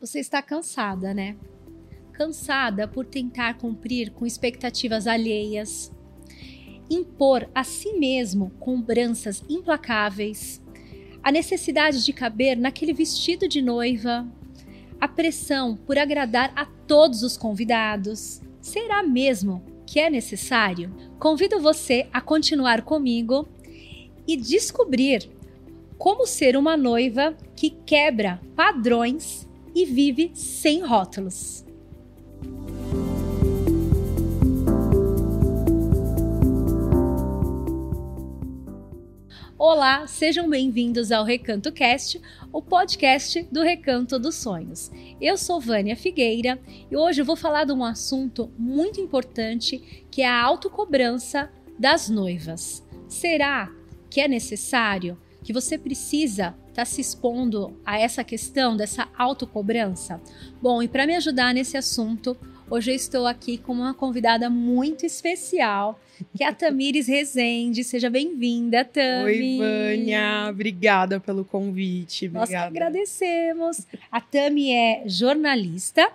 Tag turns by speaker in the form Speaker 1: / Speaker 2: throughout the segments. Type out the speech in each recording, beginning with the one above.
Speaker 1: Você está cansada, né? Cansada por tentar cumprir com expectativas alheias, impor a si mesmo cobranças implacáveis, a necessidade de caber naquele vestido de noiva, a pressão por agradar a todos os convidados. Será mesmo que é necessário? Convido você a continuar comigo e descobrir como ser uma noiva que quebra padrões e vive sem rótulos. Olá, sejam bem-vindos ao Recanto Cast, o podcast do Recanto dos Sonhos. Eu sou Vânia Figueira e hoje eu vou falar de um assunto muito importante que é a autocobrança das noivas. Será que é necessário que você precisa está se expondo a essa questão dessa autocobrança? Bom, e para me ajudar nesse assunto, hoje eu estou aqui com uma convidada muito especial, que é a Tamires Rezende. Seja bem-vinda, Tami.
Speaker 2: Oi, Vânia. Obrigada pelo convite. Obrigada.
Speaker 1: Nós agradecemos. A Tami é jornalista,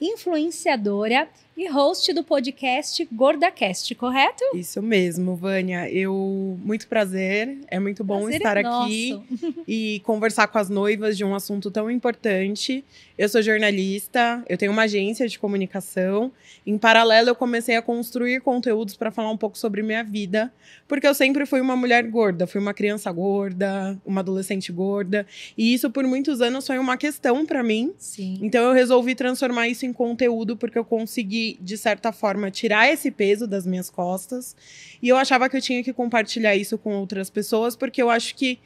Speaker 1: influenciadora e host do podcast GordaCast, correto?
Speaker 2: Isso mesmo, Vânia. Eu muito prazer. É muito bom prazer estar é aqui e conversar com as noivas de um assunto tão importante. Eu sou jornalista, eu tenho uma agência de comunicação. Em paralelo, eu comecei a construir conteúdos para falar um pouco sobre minha vida, porque eu sempre fui uma mulher gorda, fui uma criança gorda, uma adolescente gorda, e isso por muitos anos foi uma questão para mim.
Speaker 1: Sim.
Speaker 2: Então eu resolvi transformar isso em conteúdo porque eu consegui de certa forma, tirar esse peso das minhas costas. E eu achava que eu tinha que compartilhar isso com outras pessoas, porque eu acho que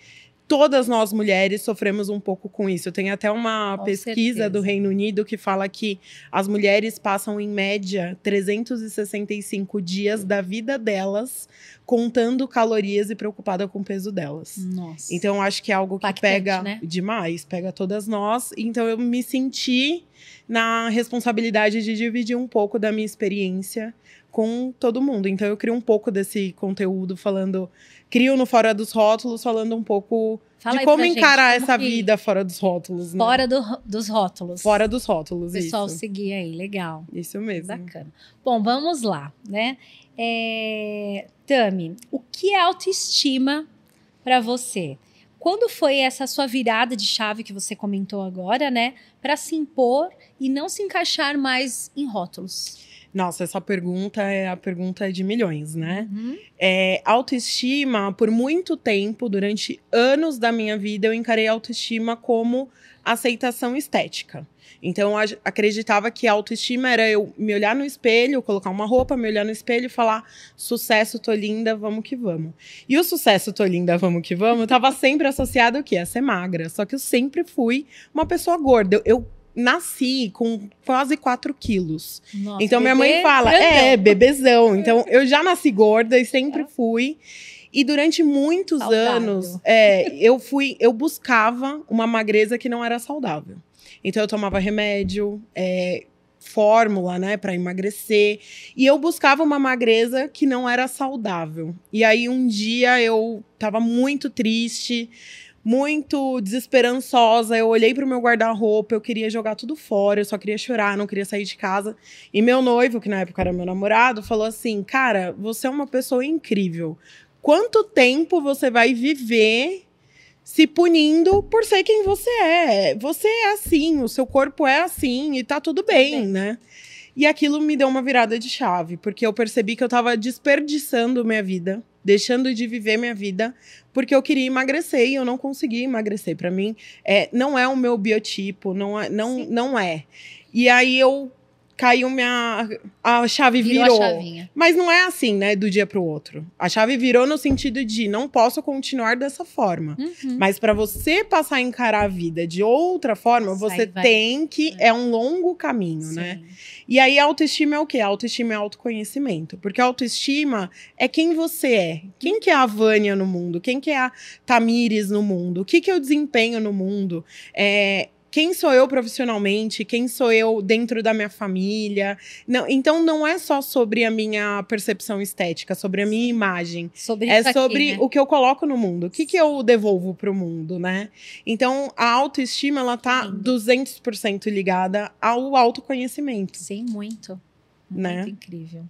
Speaker 2: todas nós mulheres sofremos um pouco com isso. Tem até uma com pesquisa certeza. do Reino Unido que fala que as mulheres passam, em média, 365 dias da vida delas contando calorias e preocupada com o peso delas.
Speaker 1: Nossa.
Speaker 2: Então, acho que é algo que Pactante, pega né? demais, pega todas nós. Então, eu me senti na responsabilidade de dividir um pouco da minha experiência com todo mundo. Então eu crio um pouco desse conteúdo falando, crio no fora dos rótulos falando um pouco Fala de como encarar gente, como essa vida fora dos rótulos,
Speaker 1: né? Fora do, dos rótulos.
Speaker 2: Fora dos rótulos,
Speaker 1: Pessoal
Speaker 2: isso.
Speaker 1: seguir aí, legal.
Speaker 2: Isso mesmo.
Speaker 1: Bacana. Bom, vamos lá, né? É... Tami, o que é autoestima para você? Quando foi essa sua virada de chave que você comentou agora, né, para se impor e não se encaixar mais em rótulos?
Speaker 2: Nossa, essa pergunta é a pergunta de milhões, né?
Speaker 1: Uhum.
Speaker 2: É, autoestima, por muito tempo, durante anos da minha vida, eu encarei autoestima como aceitação estética. Então, eu acreditava que a autoestima era eu me olhar no espelho, colocar uma roupa, me olhar no espelho e falar: sucesso, tô linda, vamos que vamos. E o sucesso, tô linda, vamos que vamos, estava sempre associado ao quê? A ser magra. Só que eu sempre fui uma pessoa gorda. Eu, eu nasci com quase 4 quilos.
Speaker 1: Nossa,
Speaker 2: então, minha mãe fala: grandão. é, bebezão. Então, eu já nasci gorda e sempre fui. E durante muitos saudável. anos, é, eu fui, eu buscava uma magreza que não era saudável. Então eu tomava remédio, é, fórmula, né, para emagrecer. E eu buscava uma magreza que não era saudável. E aí um dia eu tava muito triste, muito desesperançosa. Eu olhei pro meu guarda-roupa, eu queria jogar tudo fora, eu só queria chorar, não queria sair de casa. E meu noivo, que na época era meu namorado, falou assim: "Cara, você é uma pessoa incrível. Quanto tempo você vai viver se punindo por ser quem você é. Você é assim, o seu corpo é assim e tá tudo bem, né? E aquilo me deu uma virada de chave, porque eu percebi que eu tava desperdiçando minha vida, deixando de viver minha vida, porque eu queria emagrecer e eu não conseguia emagrecer. Para mim, é, não é o meu biotipo, não é, não, não é. E aí eu caiu minha. A chave virou.
Speaker 1: virou. A
Speaker 2: Mas não é assim, né, do dia pro outro. A chave virou no sentido de não posso continuar dessa forma.
Speaker 1: Uhum.
Speaker 2: Mas para você passar a encarar a vida de outra forma, você vai. tem que. É. é um longo caminho,
Speaker 1: Sim.
Speaker 2: né? E aí, a autoestima é o quê? A autoestima é autoconhecimento. Porque a autoestima é quem você é. Quem que é a Vânia no mundo? Quem que é a Tamires no mundo? O que, que eu desempenho no mundo? É quem sou eu profissionalmente, quem sou eu dentro da minha família. Não, então não é só sobre a minha percepção estética, sobre a minha imagem.
Speaker 1: Sobre
Speaker 2: é sobre
Speaker 1: aqui, né?
Speaker 2: o que eu coloco no mundo, o que, que eu devolvo pro mundo, né? Então a autoestima ela tá
Speaker 1: Sim.
Speaker 2: 200% ligada ao autoconhecimento.
Speaker 1: Sim, muito. Muito
Speaker 2: Né?
Speaker 1: incrível.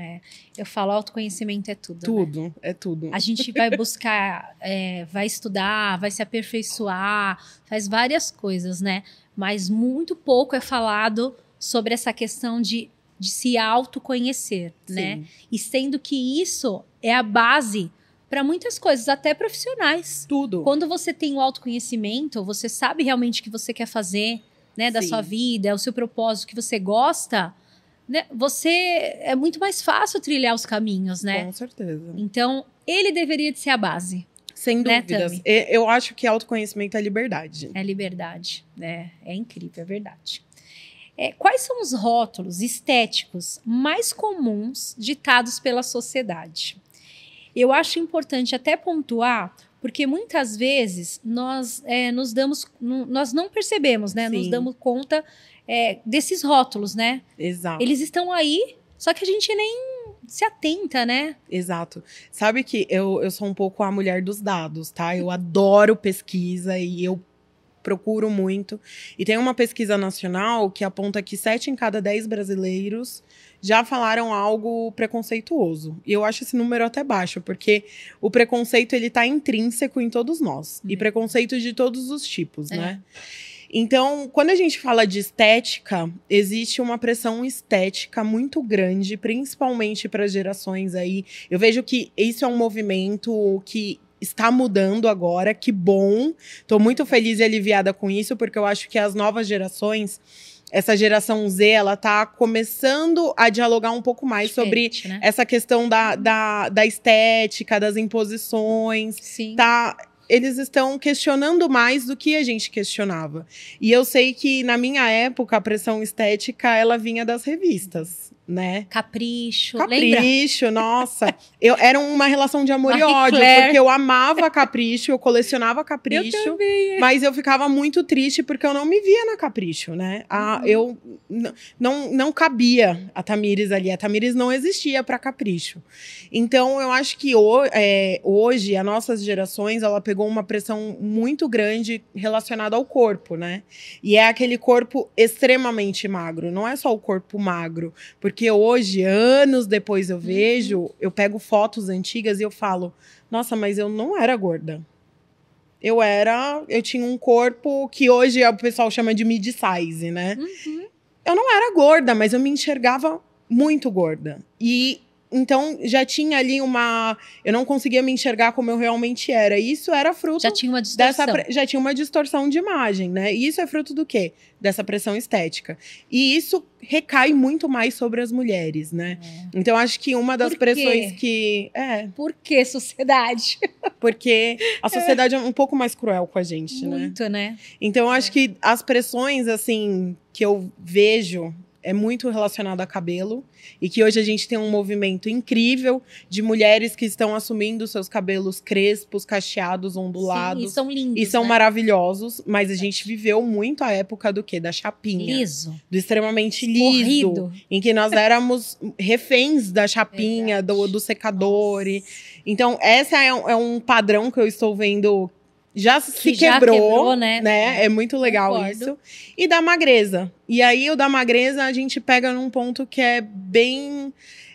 Speaker 1: É. Eu falo, autoconhecimento é tudo. né?
Speaker 2: Tudo, é tudo.
Speaker 1: A gente vai buscar, é, vai estudar, vai se aperfeiçoar, faz várias coisas, né? Mas muito pouco é falado sobre essa questão de, de se autoconhecer, né?
Speaker 2: Sim,
Speaker 1: E sendo que isso é a base para muitas coisas, até profissionais.
Speaker 2: Tudo.
Speaker 1: Quando você tem o autoconhecimento, você sabe realmente o que você quer fazer, né, da
Speaker 2: Sim.
Speaker 1: sua vida, é o seu propósito que você gosta, né? Você é muito mais fácil trilhar os caminhos, né?
Speaker 2: Com certeza.
Speaker 1: Então, ele deveria de ser a base.
Speaker 2: Sem
Speaker 1: Né,
Speaker 2: dúvidas.
Speaker 1: Tami?
Speaker 2: Eu acho que autoconhecimento é liberdade.
Speaker 1: É liberdade, né? É incrível, é verdade. É, quais são os rótulos estéticos mais comuns ditados pela sociedade? Eu acho importante até pontuar, porque muitas vezes nós é, nos damos, nós não percebemos, né? Nos
Speaker 2: Sim.
Speaker 1: damos conta é, desses rótulos, né?
Speaker 2: Exato.
Speaker 1: Eles estão aí, só que a gente nem se atenta, né?
Speaker 2: Exato. Sabe que eu, eu sou um pouco a mulher dos dados, tá? Eu adoro pesquisa e eu procuro muito. E tem uma pesquisa nacional que aponta que 7 em cada 10 brasileiros já falaram algo preconceituoso. E eu acho esse número até baixo, porque o preconceito ele tá intrínseco em todos nós. E
Speaker 1: Uhum.
Speaker 2: preconceito de todos os tipos,
Speaker 1: É.
Speaker 2: né? Então, quando a gente fala de estética, existe uma pressão estética muito grande, principalmente para gerações aí. Eu vejo que isso é um movimento que está mudando agora, que bom. Tô muito feliz e aliviada com isso, porque eu acho que as novas gerações, essa geração Z, ela tá começando a dialogar um pouco mais sobre
Speaker 1: Diferente, né?
Speaker 2: essa questão da, da, da estética, das imposições
Speaker 1: Sim.
Speaker 2: tá eles estão questionando mais do que a gente questionava. E eu sei que na minha época a pressão estética ela vinha das revistas, né?
Speaker 1: Capricho. Lembra?
Speaker 2: Capricho, nossa. Eu era uma relação de amor e
Speaker 1: Marie
Speaker 2: ódio,
Speaker 1: Claire.
Speaker 2: porque eu amava Capricho, eu colecionava Capricho.
Speaker 1: Eu também.
Speaker 2: Mas eu ficava muito triste porque eu não me via na Capricho, né? A,
Speaker 1: Uhum.
Speaker 2: Eu não, não cabia a Tamires ali. A Tamires não existia para Capricho. Então, eu acho que ho- é, hoje, as nossas gerações, ela pegou uma pressão muito grande relacionada ao corpo, né? E é aquele corpo extremamente magro. Não é só o corpo magro. Porque hoje, anos depois eu vejo, eu pego fotos antigas e eu falo, nossa, mas eu não era gorda. Eu era. Eu tinha um corpo que hoje o pessoal chama de mid-size, né?
Speaker 1: Uhum.
Speaker 2: Eu não era gorda, mas eu me enxergava muito gorda. E então já tinha ali uma. Eu não conseguia me enxergar como eu realmente era. E isso era fruto
Speaker 1: Já tinha uma distorção.
Speaker 2: dessa já tinha uma distorção de imagem, né? E isso é fruto do quê? Dessa pressão estética. E isso recai muito mais sobre as mulheres, né?
Speaker 1: É.
Speaker 2: Então acho que uma das pressões que é,
Speaker 1: Por que sociedade?
Speaker 2: porque a sociedade é um pouco mais cruel com a gente, né?
Speaker 1: Muito, né?
Speaker 2: Então acho que as pressões assim que eu vejo é muito relacionado a cabelo e que hoje a gente tem um movimento incrível de mulheres que estão assumindo seus cabelos crespos, cacheados, ondulados.
Speaker 1: Sim, e são lindos.
Speaker 2: E são
Speaker 1: né?
Speaker 2: maravilhosos, mas a gente viveu muito a época do quê? Da chapinha.
Speaker 1: Liso.
Speaker 2: Do extremamente liso.
Speaker 1: Corrido.
Speaker 2: Em que nós éramos reféns da chapinha, do,
Speaker 1: Verdade.
Speaker 2: do secador. Então, esse é um, é um padrão que eu estou vendo. Já se
Speaker 1: Que já
Speaker 2: quebrou,
Speaker 1: quebrou, né?
Speaker 2: né? É muito legal
Speaker 1: Concordo.
Speaker 2: isso. E da magreza. E aí, o da magreza, a gente pega num ponto que é bem...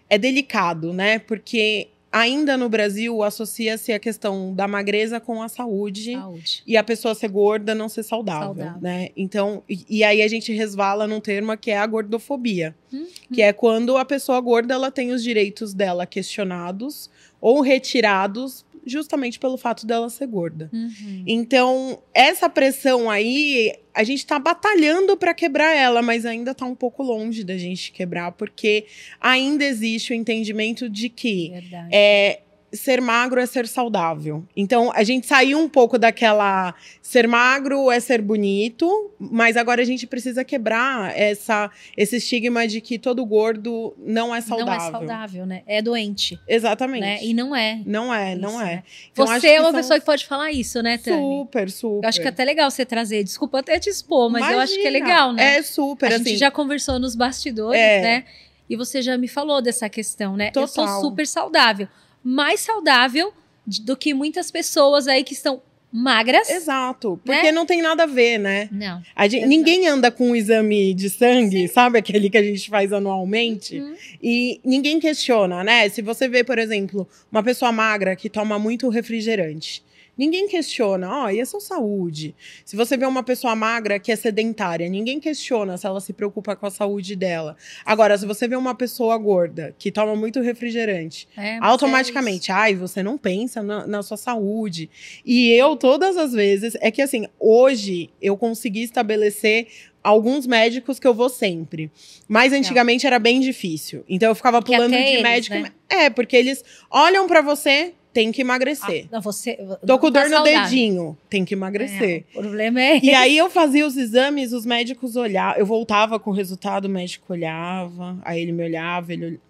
Speaker 2: É delicado, né? Porque ainda no Brasil, associa-se a questão da magreza com a saúde
Speaker 1: Saúde.
Speaker 2: e a pessoa ser gorda não ser saudável,
Speaker 1: Saudável.
Speaker 2: né? Então, e, e aí a gente resvala num termo que é a gordofobia,
Speaker 1: Hum,
Speaker 2: que é quando a pessoa gorda ela tem os direitos dela questionados ou retirados justamente pelo fato dela ser gorda.
Speaker 1: Uhum.
Speaker 2: Então, essa pressão aí, a gente tá batalhando para quebrar ela, mas ainda tá um pouco longe da gente quebrar, porque ainda existe o entendimento de que
Speaker 1: Verdade.
Speaker 2: é, ser magro é ser saudável. Então, a gente saiu um pouco daquela ser magro é ser bonito, mas agora a gente precisa quebrar essa, esse estigma de que todo gordo não é saudável. Não é
Speaker 1: saudável, né? É doente.
Speaker 2: Exatamente.
Speaker 1: Né? E não é.
Speaker 2: Não é, não isso, é. Né?
Speaker 1: Então, você é uma são... pessoa que pode falar isso, né, Tânia?
Speaker 2: Super, super.
Speaker 1: Eu acho que é até legal você trazer. Desculpa até te expor, mas Imagina. eu acho que é legal, né?
Speaker 2: É super,
Speaker 1: A
Speaker 2: assim,
Speaker 1: gente já conversou nos bastidores, é. né? E você já me falou dessa questão, né? Total. Eu sou super saudável. Mais saudável do que muitas pessoas aí que estão magras.
Speaker 2: Exato. Porque né? não tem nada a ver, né?
Speaker 1: Não.
Speaker 2: Gente, ninguém anda com um exame de sangue, Sim. sabe? Aquele que a gente faz anualmente. Uhum. E ninguém questiona, né? Se você vê, por exemplo, uma pessoa magra que toma muito refrigerante. Ninguém questiona, ó, oh, e a sua saúde? Se você vê uma pessoa magra que é sedentária, ninguém questiona se ela se preocupa com a saúde dela. Agora, se você vê uma pessoa gorda que toma muito refrigerante, é, automaticamente, é ai, você não pensa na, na, sua saúde. E eu, todas as vezes, é que assim, hoje eu consegui estabelecer alguns médicos que eu vou sempre. Mas antigamente não. era bem difícil. Então eu ficava pulando de eles, médico. Né? É, porque eles olham para você, tem que emagrecer.
Speaker 1: Ah, você,
Speaker 2: Tô com dor no dedinho, tem que emagrecer.
Speaker 1: É, o problema é.
Speaker 2: E aí eu fazia os exames, os médicos olhavam, eu voltava com o resultado, o médico olhava, aí ele me olhava, ele olhava,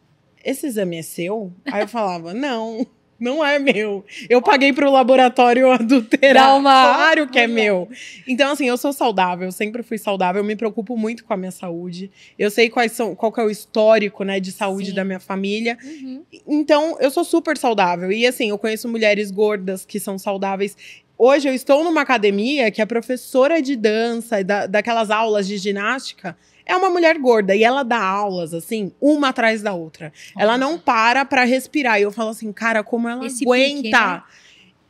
Speaker 2: esse exame é seu? Aí eu falava, não não é meu. Eu paguei para o laboratório adulterar. Uma... Claro que é meu. Então, assim, eu sou saudável, sempre fui saudável, eu me preocupo muito com a minha saúde. Eu sei quais são, qual é o histórico, né, de saúde Sim. da minha família. Uhum. Então, eu sou super saudável. E assim, eu conheço mulheres gordas que são saudáveis. Hoje eu estou numa academia que a professora de dança, da, daquelas aulas de ginástica, é uma mulher gorda e ela dá aulas, assim, uma atrás da outra. Ela não para pra respirar. E eu falo assim, cara, como ela Esse aguenta. Pique, né?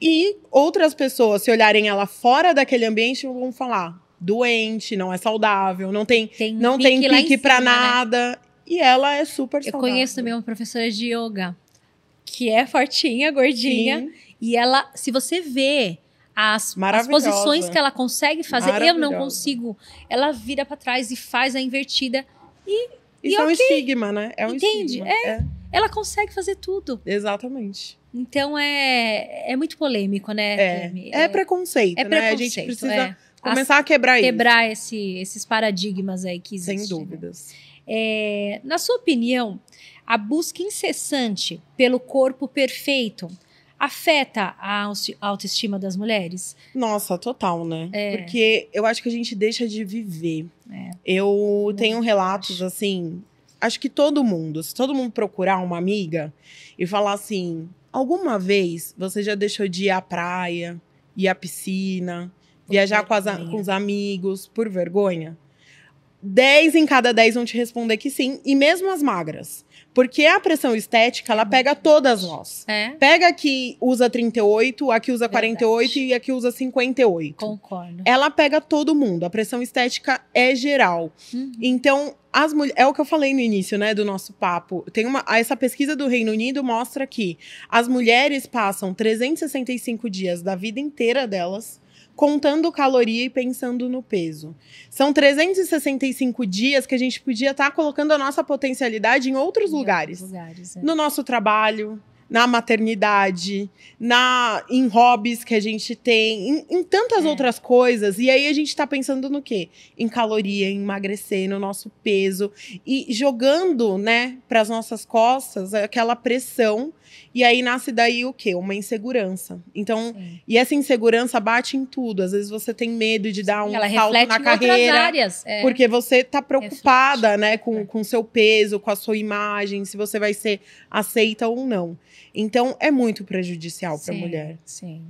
Speaker 2: E outras pessoas, se olharem ela fora daquele ambiente, vão falar: doente, não é saudável, não tem, tem não pique tem pique pra cima, né? nada. Né? E ela é super saudável.
Speaker 1: Eu conheço também uma professora de yoga que é fortinha, gordinha. Sim. E ela, se você vê as, as posições que ela consegue fazer, eu não consigo. Ela vira para trás e faz a invertida. E,
Speaker 2: Isso
Speaker 1: e
Speaker 2: é um estigma, né? É um
Speaker 1: Entende?
Speaker 2: Estigma.
Speaker 1: É, é. Ela consegue fazer tudo.
Speaker 2: Exatamente.
Speaker 1: Então é, é muito polêmico, né?
Speaker 2: É, é, é preconceito, é né? Preconceito, a gente precisa é. começar a quebrar
Speaker 1: isso. Quebrar esse, esses paradigmas aí que existem.
Speaker 2: Sem dúvidas.
Speaker 1: É, na sua opinião, a busca incessante pelo corpo perfeito afeta a autoestima das mulheres?
Speaker 2: Nossa, total, né? É. Porque eu acho que a gente deixa de viver. É. Eu Muito tenho relatos acho. assim. Acho que todo mundo, se todo mundo procurar uma amiga e falar assim: alguma vez você já deixou de ir à praia, ir à piscina, por viajar com, as, com os amigos por vergonha? 10 em cada 10 vão te responder que sim, e mesmo as magras. Porque a pressão estética, ela pega todas nós.
Speaker 1: É.
Speaker 2: Pega a que usa 38, a que usa 48 Verdade. e a que usa 58.
Speaker 1: Concordo.
Speaker 2: Ela pega todo mundo. A pressão estética é geral. Uhum. Então, as mulheres. É o que eu falei no início, né, do nosso papo. Tem uma. Essa pesquisa do Reino Unido mostra que as mulheres passam 365 dias da vida inteira delas contando caloria e pensando no peso. São 365 dias que a gente podia estar tá colocando a nossa potencialidade em outros em lugares.
Speaker 1: Outros lugares é.
Speaker 2: No nosso trabalho, na maternidade, na em hobbies que a gente tem, em, em tantas é. outras coisas. E aí a gente está pensando no quê? Em caloria, em emagrecer, no nosso peso e jogando, né, para as nossas costas aquela pressão e aí nasce daí o quê? Uma insegurança. Então, Sim. e essa insegurança bate em tudo. Às vezes você tem medo de dar um Ela salto na carreira.
Speaker 1: Áreas, é.
Speaker 2: Porque você tá preocupada, reflete, né, com o é. com seu peso, com a sua imagem, se você vai ser aceita ou não. Então, é muito prejudicial para a mulher.
Speaker 1: Sim.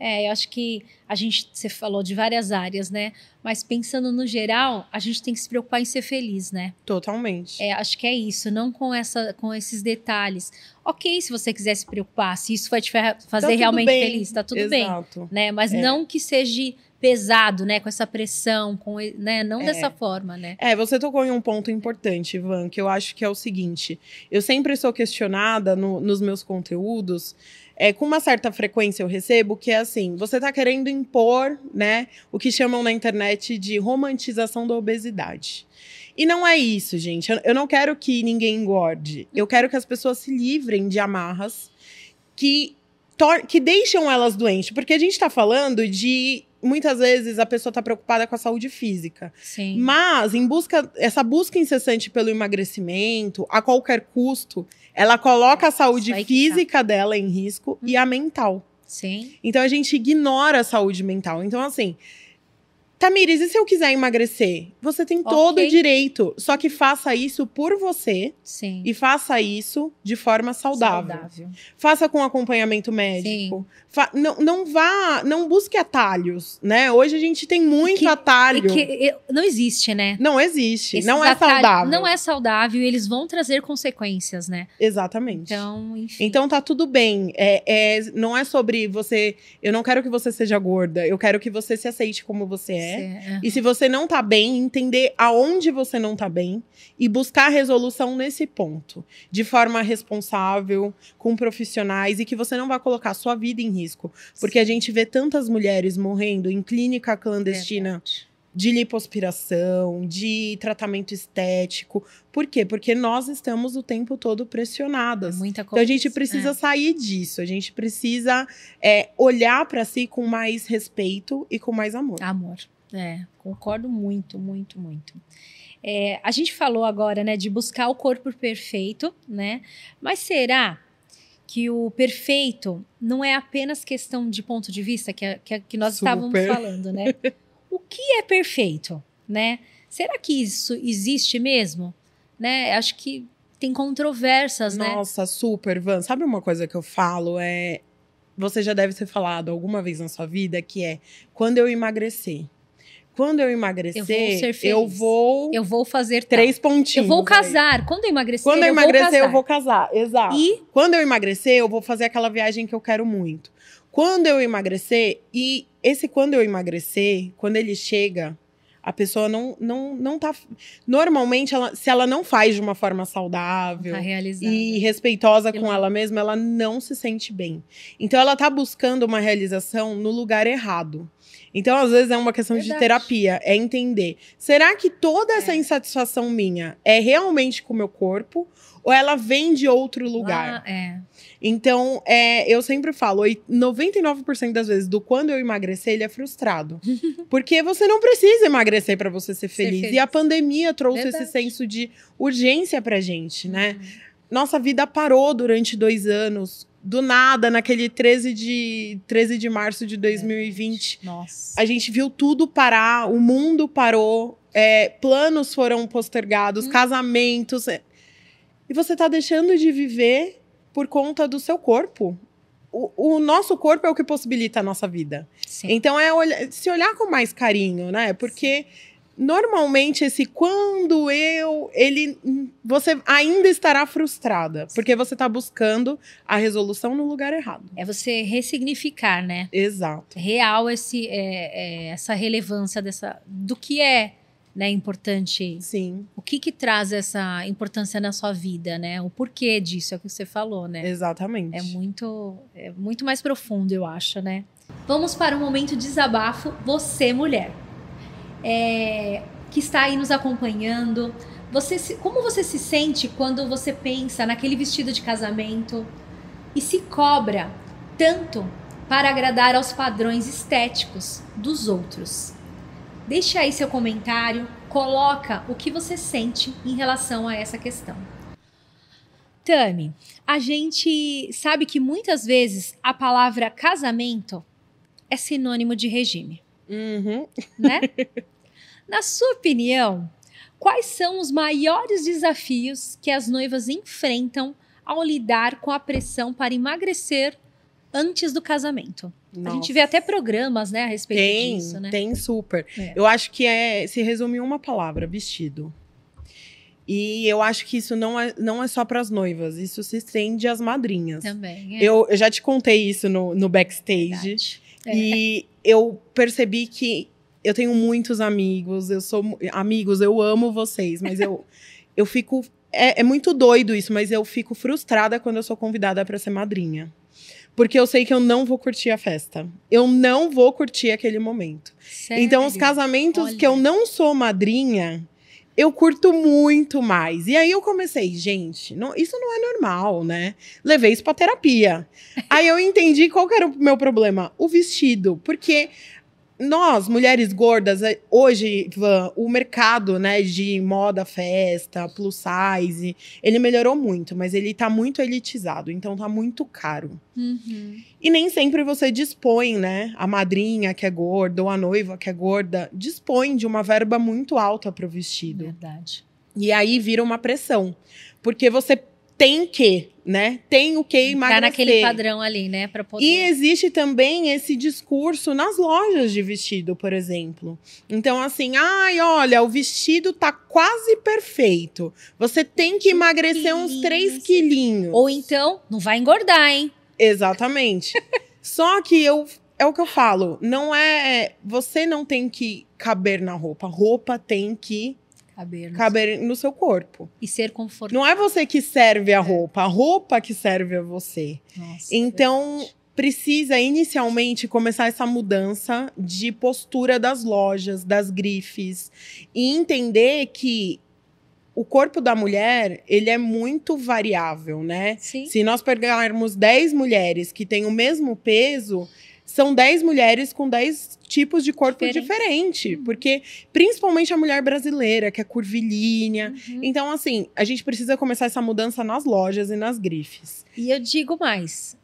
Speaker 1: É, eu acho que a gente, você falou de várias áreas, né? Mas pensando no geral, a gente tem que se preocupar em ser feliz, né?
Speaker 2: Totalmente.
Speaker 1: É, acho que é isso, não com, essa, com esses detalhes. Ok, se você quiser se preocupar, se isso vai te fazer tá realmente bem. feliz, tá tudo Exato. bem. Né? Mas é. não que seja pesado, né? Com essa pressão, com, né? Não é. dessa forma, né?
Speaker 2: É, você tocou em um ponto importante, Ivan, que eu acho que é o seguinte. Eu sempre sou questionada no, nos meus conteúdos é, com uma certa frequência eu recebo que é assim: você está querendo impor, né, o que chamam na internet de romantização da obesidade. E não é isso, gente. Eu não quero que ninguém engorde. Eu quero que as pessoas se livrem de amarras que, que deixam elas doentes. Porque a gente está falando de muitas vezes a pessoa está preocupada com a saúde física.
Speaker 1: Sim.
Speaker 2: Mas em busca essa busca incessante pelo emagrecimento a qualquer custo, ela coloca a saúde tá. física tá. dela em risco hum. e a mental.
Speaker 1: Sim.
Speaker 2: Então a gente ignora a saúde mental. Então assim, Tamires, e se eu quiser emagrecer? Você tem okay. todo o direito. Só que faça isso por você.
Speaker 1: Sim.
Speaker 2: E faça isso de forma saudável. saudável. Faça com acompanhamento médico. Não, não vá, não busque atalhos, né? Hoje a gente tem muito que, atalho.
Speaker 1: Que, não existe, né?
Speaker 2: Não existe. Esses não é saudável.
Speaker 1: Não é saudável e eles vão trazer consequências, né?
Speaker 2: Exatamente.
Speaker 1: Então, enfim.
Speaker 2: Então tá tudo bem. É, é, não é sobre você. Eu não quero que você seja gorda. Eu quero que você se aceite como você é uhum. E se você não tá bem, entender aonde você não tá bem e buscar resolução nesse ponto, de forma responsável, com profissionais e que você não vai colocar sua vida em risco, porque Sim. a gente vê tantas mulheres morrendo em clínica clandestina. De lipoaspiração, de tratamento estético. Por quê? Porque nós estamos o tempo todo pressionadas.
Speaker 1: É muita
Speaker 2: coisa. Então a gente precisa é. sair disso. A gente precisa é, olhar para si com mais respeito e com mais amor.
Speaker 1: Amor. É, concordo muito, muito, muito. É, a gente falou agora, né, de buscar o corpo perfeito, né? Mas será que o perfeito não é apenas questão de ponto de vista que, que, que nós Super. estávamos falando, né? o que é perfeito, né? Será que isso existe mesmo? Né? Acho que tem controvérsias,
Speaker 2: Nossa,
Speaker 1: né?
Speaker 2: Nossa, super, Van. Sabe uma coisa que eu falo? É. Você já deve ter falado alguma vez na sua vida que é quando eu emagrecer quando eu emagrecer, eu vou, eu vou,
Speaker 1: eu vou fazer
Speaker 2: três tal. pontinhos.
Speaker 1: Eu vou casar. Aí. Quando eu emagrecer,
Speaker 2: quando eu,
Speaker 1: eu
Speaker 2: emagrecer,
Speaker 1: vou
Speaker 2: eu vou casar. Exato. E quando eu emagrecer, eu vou fazer aquela viagem que eu quero muito. Quando eu emagrecer e esse quando eu emagrecer, quando ele chega, a pessoa não não não tá normalmente ela, se ela não faz de uma forma saudável
Speaker 1: tá
Speaker 2: e respeitosa com ela mesma, ela não se sente bem. Então ela tá buscando uma realização no lugar errado. Então, às vezes, é uma questão Verdade. de terapia, é entender. Será que toda essa é. insatisfação minha é realmente com o meu corpo? Ou ela vem de outro lugar?
Speaker 1: Ah, é.
Speaker 2: Então, é, eu sempre falo, 99% das vezes, do quando eu emagrecer, ele é frustrado. Porque você não precisa emagrecer para você ser feliz. ser feliz. E a pandemia trouxe Verdade. esse senso de urgência pra gente, né? Uhum. Nossa vida parou durante dois anos do nada, naquele 13 de, 13 de março de 2020.
Speaker 1: É, nossa.
Speaker 2: A gente viu tudo parar, o mundo parou, é, planos foram postergados, hum. casamentos. E você tá deixando de viver por conta do seu corpo. O, o, nosso corpo é o que possibilita a nossa vida. Sim. Então é olhar, se olhar com mais carinho, né? Porque normalmente esse quando eu, ele você ainda estará frustrada, porque você está buscando a resolução no lugar errado.
Speaker 1: É você ressignificar, né?
Speaker 2: Exato.
Speaker 1: Real esse é, é, essa relevância dessa do que é né, importante.
Speaker 2: Sim.
Speaker 1: O que que traz essa importância na sua vida, né? O porquê disso é o que você falou, né?
Speaker 2: Exatamente.
Speaker 1: É muito é muito mais profundo, eu acho, né? Vamos para o momento desabafo, você mulher é, que está aí nos acompanhando. Você se, como você se sente quando você pensa naquele vestido de casamento e se cobra tanto para agradar aos padrões estéticos dos outros? Deixe aí seu comentário, coloca o que você sente em relação a essa questão. Tami, a gente sabe que muitas vezes a palavra casamento é sinônimo de regime.
Speaker 2: Uhum.
Speaker 1: Né? Na sua opinião, quais são os maiores desafios que as noivas enfrentam ao lidar com a pressão para emagrecer antes do casamento? Nossa. A gente vê até programas, né, a respeito
Speaker 2: tem,
Speaker 1: disso, né?
Speaker 2: Tem, super. É. Eu acho que é, se resume em uma palavra, vestido. E eu acho que isso não é, não é só para as noivas, isso se estende às madrinhas.
Speaker 1: Também.
Speaker 2: É. Eu, eu, já te contei isso no, no backstage. É. E eu percebi que eu tenho muitos amigos, eu sou. Amigos, eu amo vocês, mas eu, eu fico. É, é muito doido isso, mas eu fico frustrada quando eu sou convidada para ser madrinha. Porque eu sei que eu não vou curtir a festa. Eu não vou curtir aquele momento.
Speaker 1: Sério?
Speaker 2: Então, os casamentos Olha. que eu não sou madrinha, eu curto muito mais. E aí eu comecei, gente, não, isso não é normal, né? Levei isso pra terapia. aí eu entendi qual era o meu problema, o vestido, porque nós, mulheres gordas, é, hoje, Ivan, o mercado, né, de moda, festa, plus size, ele melhorou muito, mas ele tá muito elitizado, então tá muito caro. Uhum. E nem sempre você dispõe, né, a madrinha que é gorda ou a noiva que é gorda, dispõe de uma verba muito alta pro vestido.
Speaker 1: Verdade.
Speaker 2: E aí vira uma pressão, porque você tem que, né? Tem o que emagrecer. Tá
Speaker 1: naquele padrão ali, né? Pra poder...
Speaker 2: E existe também esse discurso nas lojas de vestido, por exemplo. Então, assim, ai, olha, o vestido tá quase perfeito. Você tem que emagrecer uns 3 quilinhos.
Speaker 1: Ou então, não vai engordar, hein?
Speaker 2: Exatamente. Só que eu é o que eu falo, não é. Você não tem que caber na roupa. Roupa tem que
Speaker 1: Caber no,
Speaker 2: caber seu... no seu corpo.
Speaker 1: E ser confortável.
Speaker 2: Não é você que serve a é. roupa, a roupa que serve a você. Nossa, então, é precisa inicialmente começar essa mudança de postura das lojas, das grifes. E entender que o corpo da mulher, ele é muito variável, né?
Speaker 1: Sim.
Speaker 2: Se nós pegarmos 10 mulheres que têm o mesmo peso, são 10 mulheres com 10 tipos de corpo diferente, diferente uhum. porque principalmente a mulher brasileira, que é curvilínea. Uhum. Então, assim, a gente precisa começar essa mudança nas lojas e nas grifes.
Speaker 1: E eu digo mais,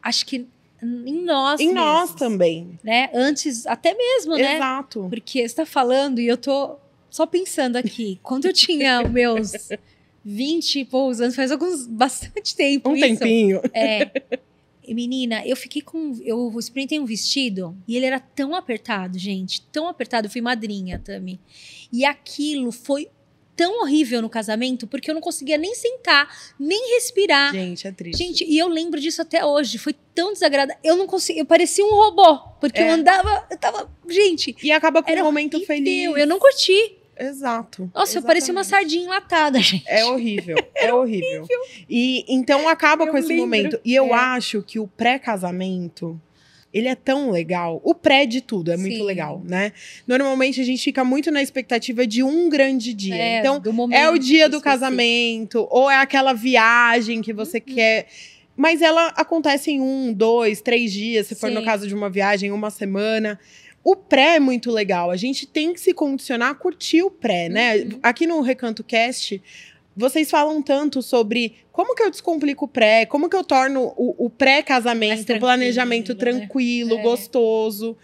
Speaker 1: acho que em nós
Speaker 2: Em mesmos, nós também.
Speaker 1: Né? Antes, até mesmo, né?
Speaker 2: Exato.
Speaker 1: Porque você está falando e eu tô só pensando aqui, quando eu tinha meus 20 e poucos anos, faz alguns bastante tempo
Speaker 2: um
Speaker 1: isso.
Speaker 2: tempinho.
Speaker 1: É. Menina, eu fiquei com. Eu experimentei um vestido e ele era tão apertado, gente. Tão apertado. Eu fui madrinha também. E aquilo foi tão horrível no casamento porque eu não conseguia nem sentar, nem respirar.
Speaker 2: Gente, é triste.
Speaker 1: Gente, e eu lembro disso até hoje. Foi tão desagradável. Eu não conseguia. Eu parecia um robô. Porque é. eu andava. Eu tava. Gente.
Speaker 2: E acaba com um momento horrível. feliz.
Speaker 1: Eu não curti.
Speaker 2: Exato.
Speaker 1: Nossa, exatamente. eu parecia uma sardinha enlatada, gente.
Speaker 2: É horrível. É horrível. horrível. E então acaba eu com esse lembro. momento. E eu é. acho que o pré-casamento ele é tão legal. O pré de tudo é Sim. muito legal, né? Normalmente a gente fica muito na expectativa de um grande dia. É, então, é o dia do casamento, ou é aquela viagem que você uhum. quer. Mas ela acontece em um, dois, três dias, se for Sim. no caso de uma viagem, uma semana. O pré é muito legal. A gente tem que se condicionar a curtir o pré, né? Uhum. Aqui no Recanto Cast, vocês falam tanto sobre como que eu descomplico o pré, como que eu torno o, o pré-casamento, o planejamento tranquilo, né? gostoso.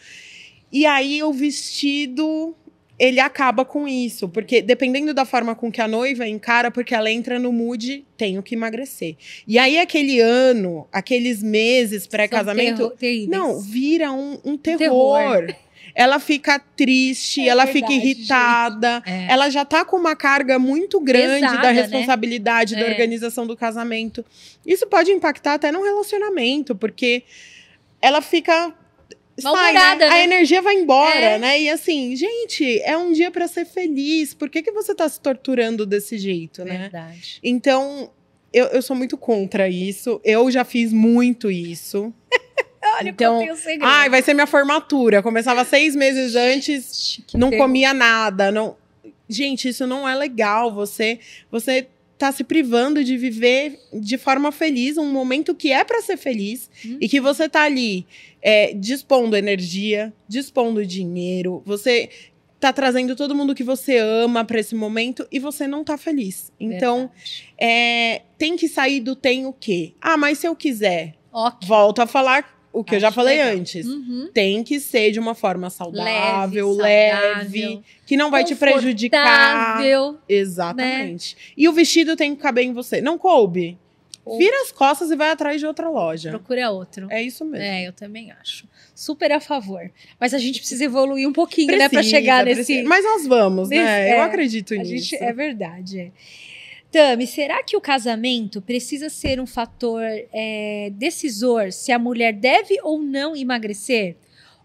Speaker 2: E aí o vestido ele acaba com isso, porque dependendo da forma com que a noiva encara, porque ela entra no mood, tenho que emagrecer. E aí aquele ano, aqueles meses pré-casamento, não, vira um, um terror. terror ela fica triste, é ela verdade, fica irritada, é. ela já tá com uma carga muito grande Pesada, da né? responsabilidade né? da é. organização do casamento. Isso pode impactar até no relacionamento, porque ela fica sai, né? né? A energia vai embora, é. né? E assim, gente, é um dia para ser feliz. Por que, que você tá se torturando desse jeito,
Speaker 1: né? Verdade.
Speaker 2: Então, eu, eu sou muito contra isso. Eu já fiz muito isso.
Speaker 1: Olha, então,
Speaker 2: ai, vai ser minha formatura. Começava seis meses antes, que não comia nada. Não... Gente, isso não é legal. Você, você tá se privando de viver de forma feliz um momento que é para ser feliz hum. e que você tá ali é, dispondo energia, dispondo dinheiro. Você tá trazendo todo mundo que você ama para esse momento e você não tá feliz. Então, é, tem que sair do tem o quê? Ah, mas se eu quiser, okay. volto a falar o que Acho eu já falei legal. antes. Uhum. Tem que ser de uma forma saudável, leve, leve que não vai te prejudicar. Exatamente. Né? E o vestido tem que caber em você. Não coube? Vira as costas e vai atrás de outra loja.
Speaker 1: Procura outro.
Speaker 2: É isso mesmo.
Speaker 1: É, eu também acho. Super a favor. Mas a gente precisa evoluir um pouquinho, precisa, né, para chegar nesse. Precisa.
Speaker 2: Mas nós vamos, né? É, eu acredito nisso.
Speaker 1: Gente, é verdade. É. Tami, será que o casamento precisa ser um fator é, decisor se a mulher deve ou não emagrecer?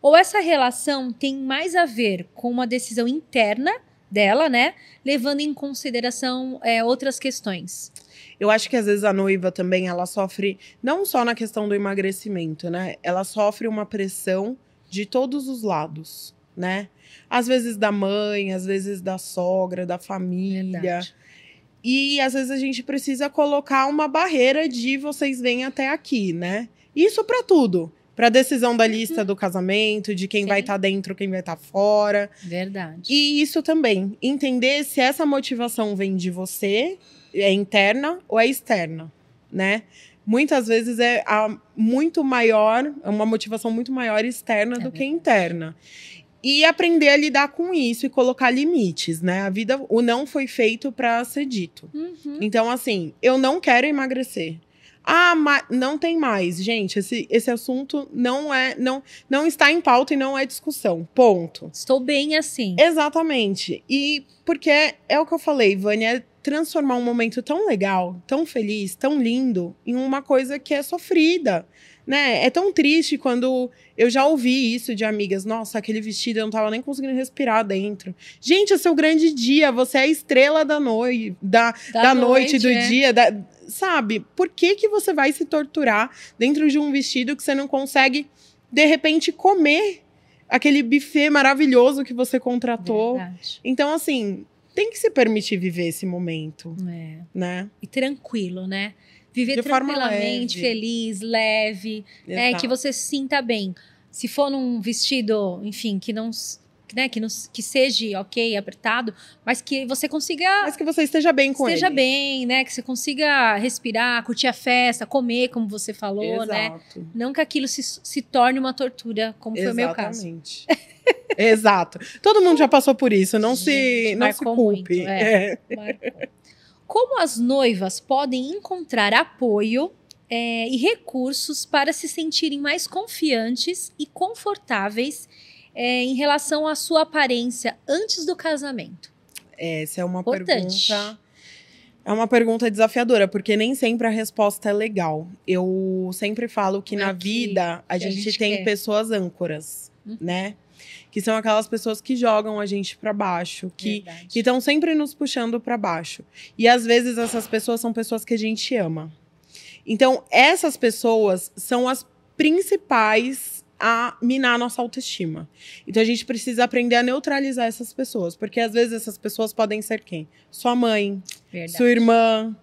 Speaker 1: Ou essa relação tem mais a ver com uma decisão interna dela, né? Levando em consideração é, outras questões?
Speaker 2: Eu acho que às vezes a noiva também ela sofre, não só na questão do emagrecimento, né? Ela sofre uma pressão de todos os lados. né? Às vezes da mãe, às vezes da sogra, da família. Verdade. E às vezes a gente precisa colocar uma barreira de vocês vêm até aqui, né? Isso para tudo. Para decisão da lista uhum. do casamento, de quem Sim. vai estar tá dentro, quem vai estar tá fora.
Speaker 1: Verdade.
Speaker 2: E isso também, entender se essa motivação vem de você, é interna ou é externa, né? Muitas vezes é a, muito maior, é uma motivação muito maior externa é do verdade. que interna e aprender a lidar com isso e colocar limites, né? A vida, o não foi feito para ser dito. Uhum. Então, assim, eu não quero emagrecer. Ah, mas não tem mais, gente. Esse, esse assunto não é, não, não está em pauta e não é discussão. Ponto.
Speaker 1: Estou bem assim.
Speaker 2: Exatamente. E porque é, é o que eu falei, Vânia, é transformar um momento tão legal, tão feliz, tão lindo em uma coisa que é sofrida né? É tão triste quando eu já ouvi isso de amigas. Nossa, aquele vestido eu não tava nem conseguindo respirar dentro. Gente, é seu grande dia. Você é a estrela da noite, da, da, da noite, noite, do é. dia. Da, sabe? Por que, que você vai se torturar dentro de um vestido que você não consegue, de repente, comer aquele buffet maravilhoso que você contratou? Verdade. Então, assim, tem que se permitir viver esse momento. É. Né?
Speaker 1: E tranquilo, né? Viver de tranquilamente, feliz, leve, né? Que você se sinta bem. Se for num vestido, enfim, que não né, que, não, que seja ok, apertado, mas que você consiga.
Speaker 2: Mas que você esteja bem com
Speaker 1: esteja
Speaker 2: ele.
Speaker 1: Esteja bem, né? Que você consiga respirar, curtir a festa, comer, como você falou, né? Exato. né? Não que aquilo se, se torne uma tortura, como Exatamente. foi o meu caso. Exatamente.
Speaker 2: Exato. Todo mundo já passou por isso, não Gente, se não se culpe. Muito, é.
Speaker 1: É. Como as noivas podem encontrar apoio é, e recursos para se sentirem mais confiantes e confortáveis é, em relação à sua aparência antes do casamento?
Speaker 2: Essa é uma Importante. pergunta. É uma pergunta desafiadora, porque nem sempre a resposta é legal. Eu sempre falo que na vida a, gente, a gente, tem quer. pessoas âncoras, uhum. né? Que são aquelas pessoas que jogam a gente para baixo, que estão sempre nos puxando para baixo. E às vezes essas pessoas são pessoas que a gente ama. Então, essas pessoas são as principais a minar nossa autoestima. Então a gente precisa aprender a neutralizar essas pessoas, porque às vezes essas pessoas podem ser quem? Sua mãe, Verdade. sua irmã,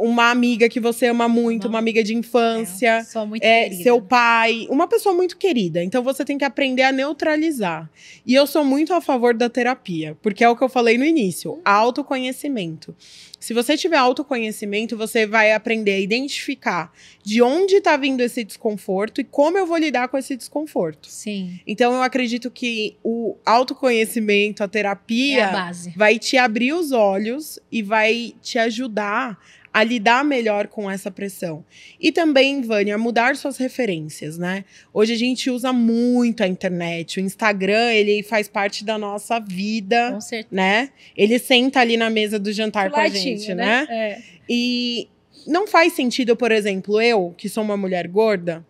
Speaker 2: uma amiga que você ama muito, uma amiga de infância, é, é seu pai, uma pessoa muito querida. Então você tem que aprender a neutralizar. E eu sou muito a favor da terapia, porque é o que eu falei no início, uhum. autoconhecimento. Se você tiver autoconhecimento, você vai aprender a identificar de onde está vindo esse desconforto e como eu vou lidar com esse desconforto.
Speaker 1: Sim.
Speaker 2: Então eu acredito que o autoconhecimento, a terapia, é a vai te abrir os olhos e vai te ajudar a lidar melhor com essa pressão. E também, Vânia, mudar suas referências, né? Hoje a gente usa muito a internet, o Instagram, ele faz parte da nossa vida, com certeza. né? Ele senta ali na mesa do jantar com a gente, né? né? É. E não faz sentido, por exemplo, eu, que sou uma mulher gorda,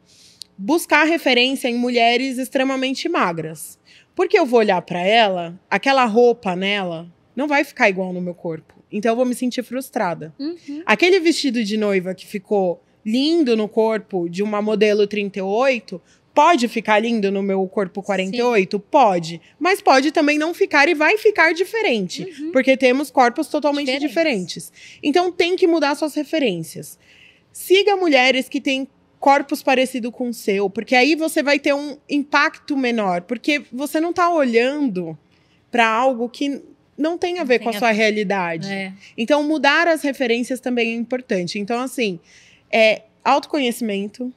Speaker 2: buscar referência em mulheres extremamente magras. Porque eu vou olhar para ela, aquela roupa nela não vai ficar igual no meu corpo. Então eu vou me sentir frustrada. Uhum. Aquele vestido de noiva que ficou lindo no corpo de uma modelo 38 pode ficar lindo no meu corpo 48? Sim. Pode. Mas pode também não ficar e vai ficar diferente. Uhum. Porque temos corpos totalmente diferentes. diferentes. Então tem que mudar suas referências. Siga mulheres que têm corpos parecidos com o seu, porque aí você vai ter um impacto menor, porque você não está olhando para algo que não tem a ver tem com a, a sua realidade. É. Então, mudar as referências também é importante. Então, assim, é autoconhecimento,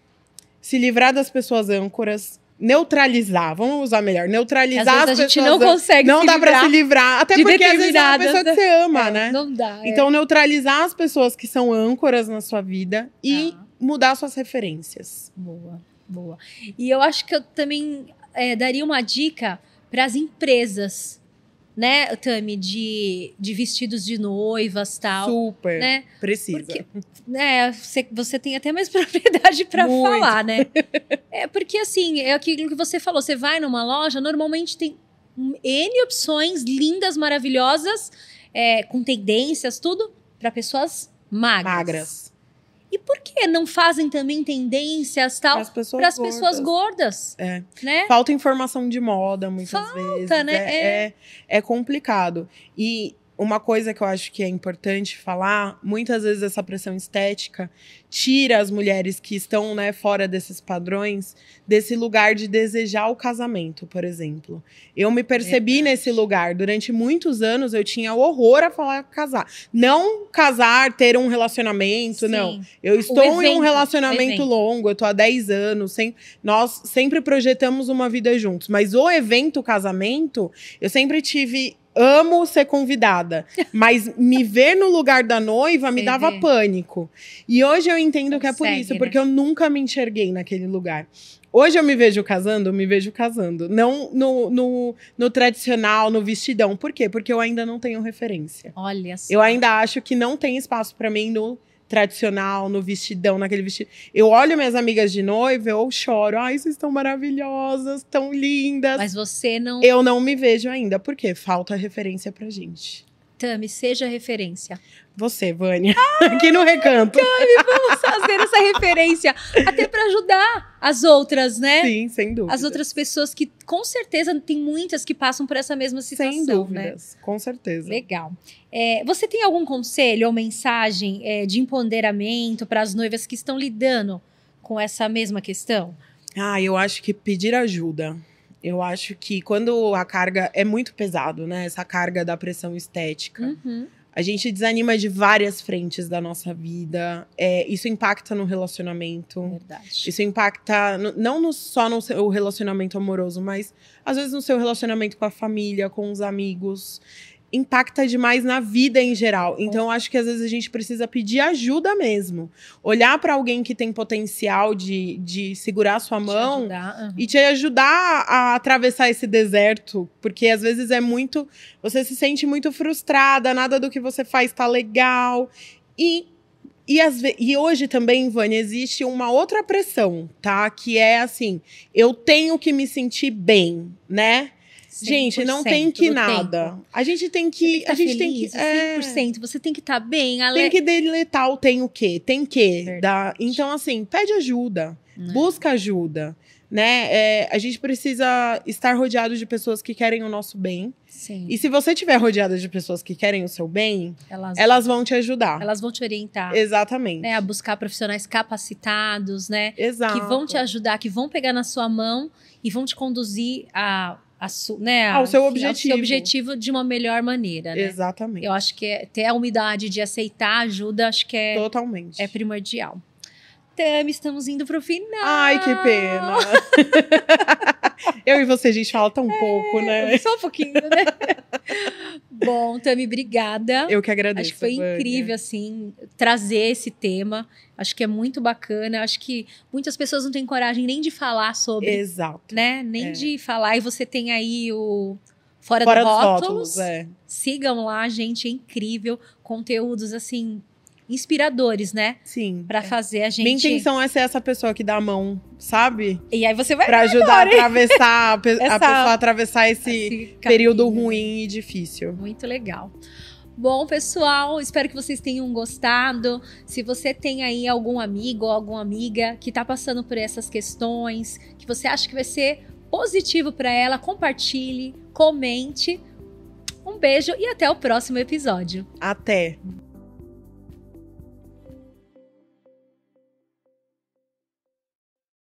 Speaker 2: se livrar das pessoas âncoras, neutralizar, vamos usar melhor, neutralizar
Speaker 1: as, as a gente não consegue
Speaker 2: não dá para se livrar, até porque às vezes é uma pessoa que você ama,
Speaker 1: é,
Speaker 2: né?
Speaker 1: Não dá.
Speaker 2: É. Então neutralizar as pessoas que são âncoras na sua vida e ah. mudar suas referências.
Speaker 1: Boa, boa. E eu acho que eu também é, daria uma dica para as empresas né, Tami, de, de vestidos de noivas tal.
Speaker 2: Super.
Speaker 1: Né?
Speaker 2: Precisa.
Speaker 1: Porque, né, você, você tem até mais propriedade para falar, né? É porque, assim, é aquilo que você falou. Você vai numa loja, normalmente tem N opções lindas, maravilhosas, é, com tendências, tudo, para pessoas magras. Magras. E por que não fazem também tendências tal
Speaker 2: As pessoas
Speaker 1: para as
Speaker 2: gordas.
Speaker 1: pessoas gordas?
Speaker 2: É.
Speaker 1: Né?
Speaker 2: Falta informação de moda, muitas
Speaker 1: Falta,
Speaker 2: vezes.
Speaker 1: né?
Speaker 2: É, é, é complicado. E uma coisa que eu acho que é importante falar, muitas vezes essa pressão estética tira as mulheres que estão né, fora desses padrões desse lugar de desejar o casamento, por exemplo. Eu me percebi
Speaker 1: Verdade.
Speaker 2: nesse lugar. Durante muitos anos eu tinha horror a falar casar. Não casar, ter um relacionamento, não.
Speaker 1: Sim.
Speaker 2: Eu estou em um relacionamento longo, eu tô há 10 anos, sem, nós sempre projetamos uma vida juntos, mas o evento casamento, eu sempre tive amo ser convidada, mas me ver no lugar da noiva me dava pânico. E hoje eu entendo que é por
Speaker 1: Consegue,
Speaker 2: isso,
Speaker 1: né?
Speaker 2: porque eu nunca me enxerguei naquele lugar. Hoje eu me vejo casando, eu me vejo casando. Não no, no, no tradicional, no vestidão. Por quê? Porque eu ainda não tenho referência.
Speaker 1: Olha só.
Speaker 2: Eu ainda acho que não tem espaço pra mim no tradicional, no vestidão, naquele vestido. Eu olho minhas amigas de noiva, eu choro. Ai, vocês estão maravilhosas, tão lindas.
Speaker 1: Mas você não.
Speaker 2: Eu não me vejo ainda, porque falta referência pra gente.
Speaker 1: Tami, seja referência.
Speaker 2: Você, Vânia, aqui no recanto.
Speaker 1: Vamos fazer essa referência. Até para ajudar as outras, né?
Speaker 2: Sim, sem dúvida.
Speaker 1: As outras pessoas que, com certeza, tem muitas que passam por essa mesma situação,
Speaker 2: Sem
Speaker 1: né?
Speaker 2: dúvidas, com certeza.
Speaker 1: Legal. É, você tem algum conselho ou mensagem é, de empoderamento para as noivas que estão lidando com essa mesma questão?
Speaker 2: Ah, eu acho que pedir ajuda. Eu acho que quando a carga é muito pesado, né? Essa carga da pressão estética.
Speaker 1: Uhum.
Speaker 2: A gente desanima de várias frentes da nossa vida. É, isso impacta no relacionamento.
Speaker 1: Verdade.
Speaker 2: Isso impacta no- não no- só no seu relacionamento amoroso, mas às vezes no seu relacionamento com a família, com os amigos. Impacta demais na vida em geral. Então, eu acho que às vezes a gente precisa pedir ajuda mesmo. Olhar para alguém que tem potencial de, de segurar a sua mão e te ajudar a atravessar esse deserto, porque às vezes é muito, você se sente muito frustrada, nada do que você faz tá legal. E e, ve- e hoje também, Vânia, existe uma outra pressão, tá? Que é assim, eu tenho que me sentir bem, né? Gente, não tem
Speaker 1: 100%
Speaker 2: que nada.
Speaker 1: tempo.
Speaker 2: A gente tem que,
Speaker 1: tá
Speaker 2: a gente tem
Speaker 1: feliz,
Speaker 2: que é,
Speaker 1: 100%. Você tem que estar bem, ale...
Speaker 2: tem que deletar o tem o quê? Tem que.
Speaker 1: Verdade.
Speaker 2: Dar. Então, assim, pede ajuda.
Speaker 1: Né?
Speaker 2: Busca ajuda. Né? É, a gente precisa estar rodeado de pessoas que querem o nosso bem.
Speaker 1: Sim.
Speaker 2: E se você estiver rodeada de pessoas que querem o seu bem,
Speaker 1: Elas,
Speaker 2: elas vão te ajudar.
Speaker 1: elas vão te orientar.
Speaker 2: Exatamente.
Speaker 1: Né, a buscar profissionais capacitados, né?
Speaker 2: Exato.
Speaker 1: Que vão te ajudar, que vão pegar na sua mão e vão te conduzir a, a né,
Speaker 2: Ao seu objetivo.
Speaker 1: seu objetivo de uma melhor maneira, né?
Speaker 2: Exatamente.
Speaker 1: Eu acho que é- ter a humildade de aceitar ajuda, acho que é,
Speaker 2: Totalmente.
Speaker 1: é primordial. Tami, estamos indo pro final.
Speaker 2: Ai, que pena. Eu e você, a gente fala tão pouco, né?
Speaker 1: Só um pouquinho, né? Bom, Tami, obrigada.
Speaker 2: Eu que agradeço.
Speaker 1: Acho que foi
Speaker 2: Vânia.
Speaker 1: incrível, assim, trazer esse tema. Acho que é muito bacana. Acho que muitas pessoas não têm coragem nem de falar sobre,
Speaker 2: Exato.
Speaker 1: né? Nem
Speaker 2: É.
Speaker 1: de falar. E você tem aí o Fora,
Speaker 2: Fora
Speaker 1: do Rótulos.
Speaker 2: rótulos, é.
Speaker 1: Sigam lá, gente. É incrível. Conteúdos, assim, inspiradores, né?
Speaker 2: Sim.
Speaker 1: Pra fazer a gente...
Speaker 2: Minha intenção é ser essa pessoa que dá a mão, sabe?
Speaker 1: E aí você vai...
Speaker 2: Pra ajudar a atravessar, a, pe- a
Speaker 1: Essa-
Speaker 2: pessoa a atravessar esse
Speaker 1: esse
Speaker 2: período ruim e difícil.
Speaker 1: Muito legal. Bom, pessoal, espero que vocês tenham gostado. Se você tem aí algum amigo ou alguma amiga que tá passando por essas questões, que você acha que vai ser positivo para ela, compartilhe, comente. Um beijo e até o próximo episódio.
Speaker 2: Até.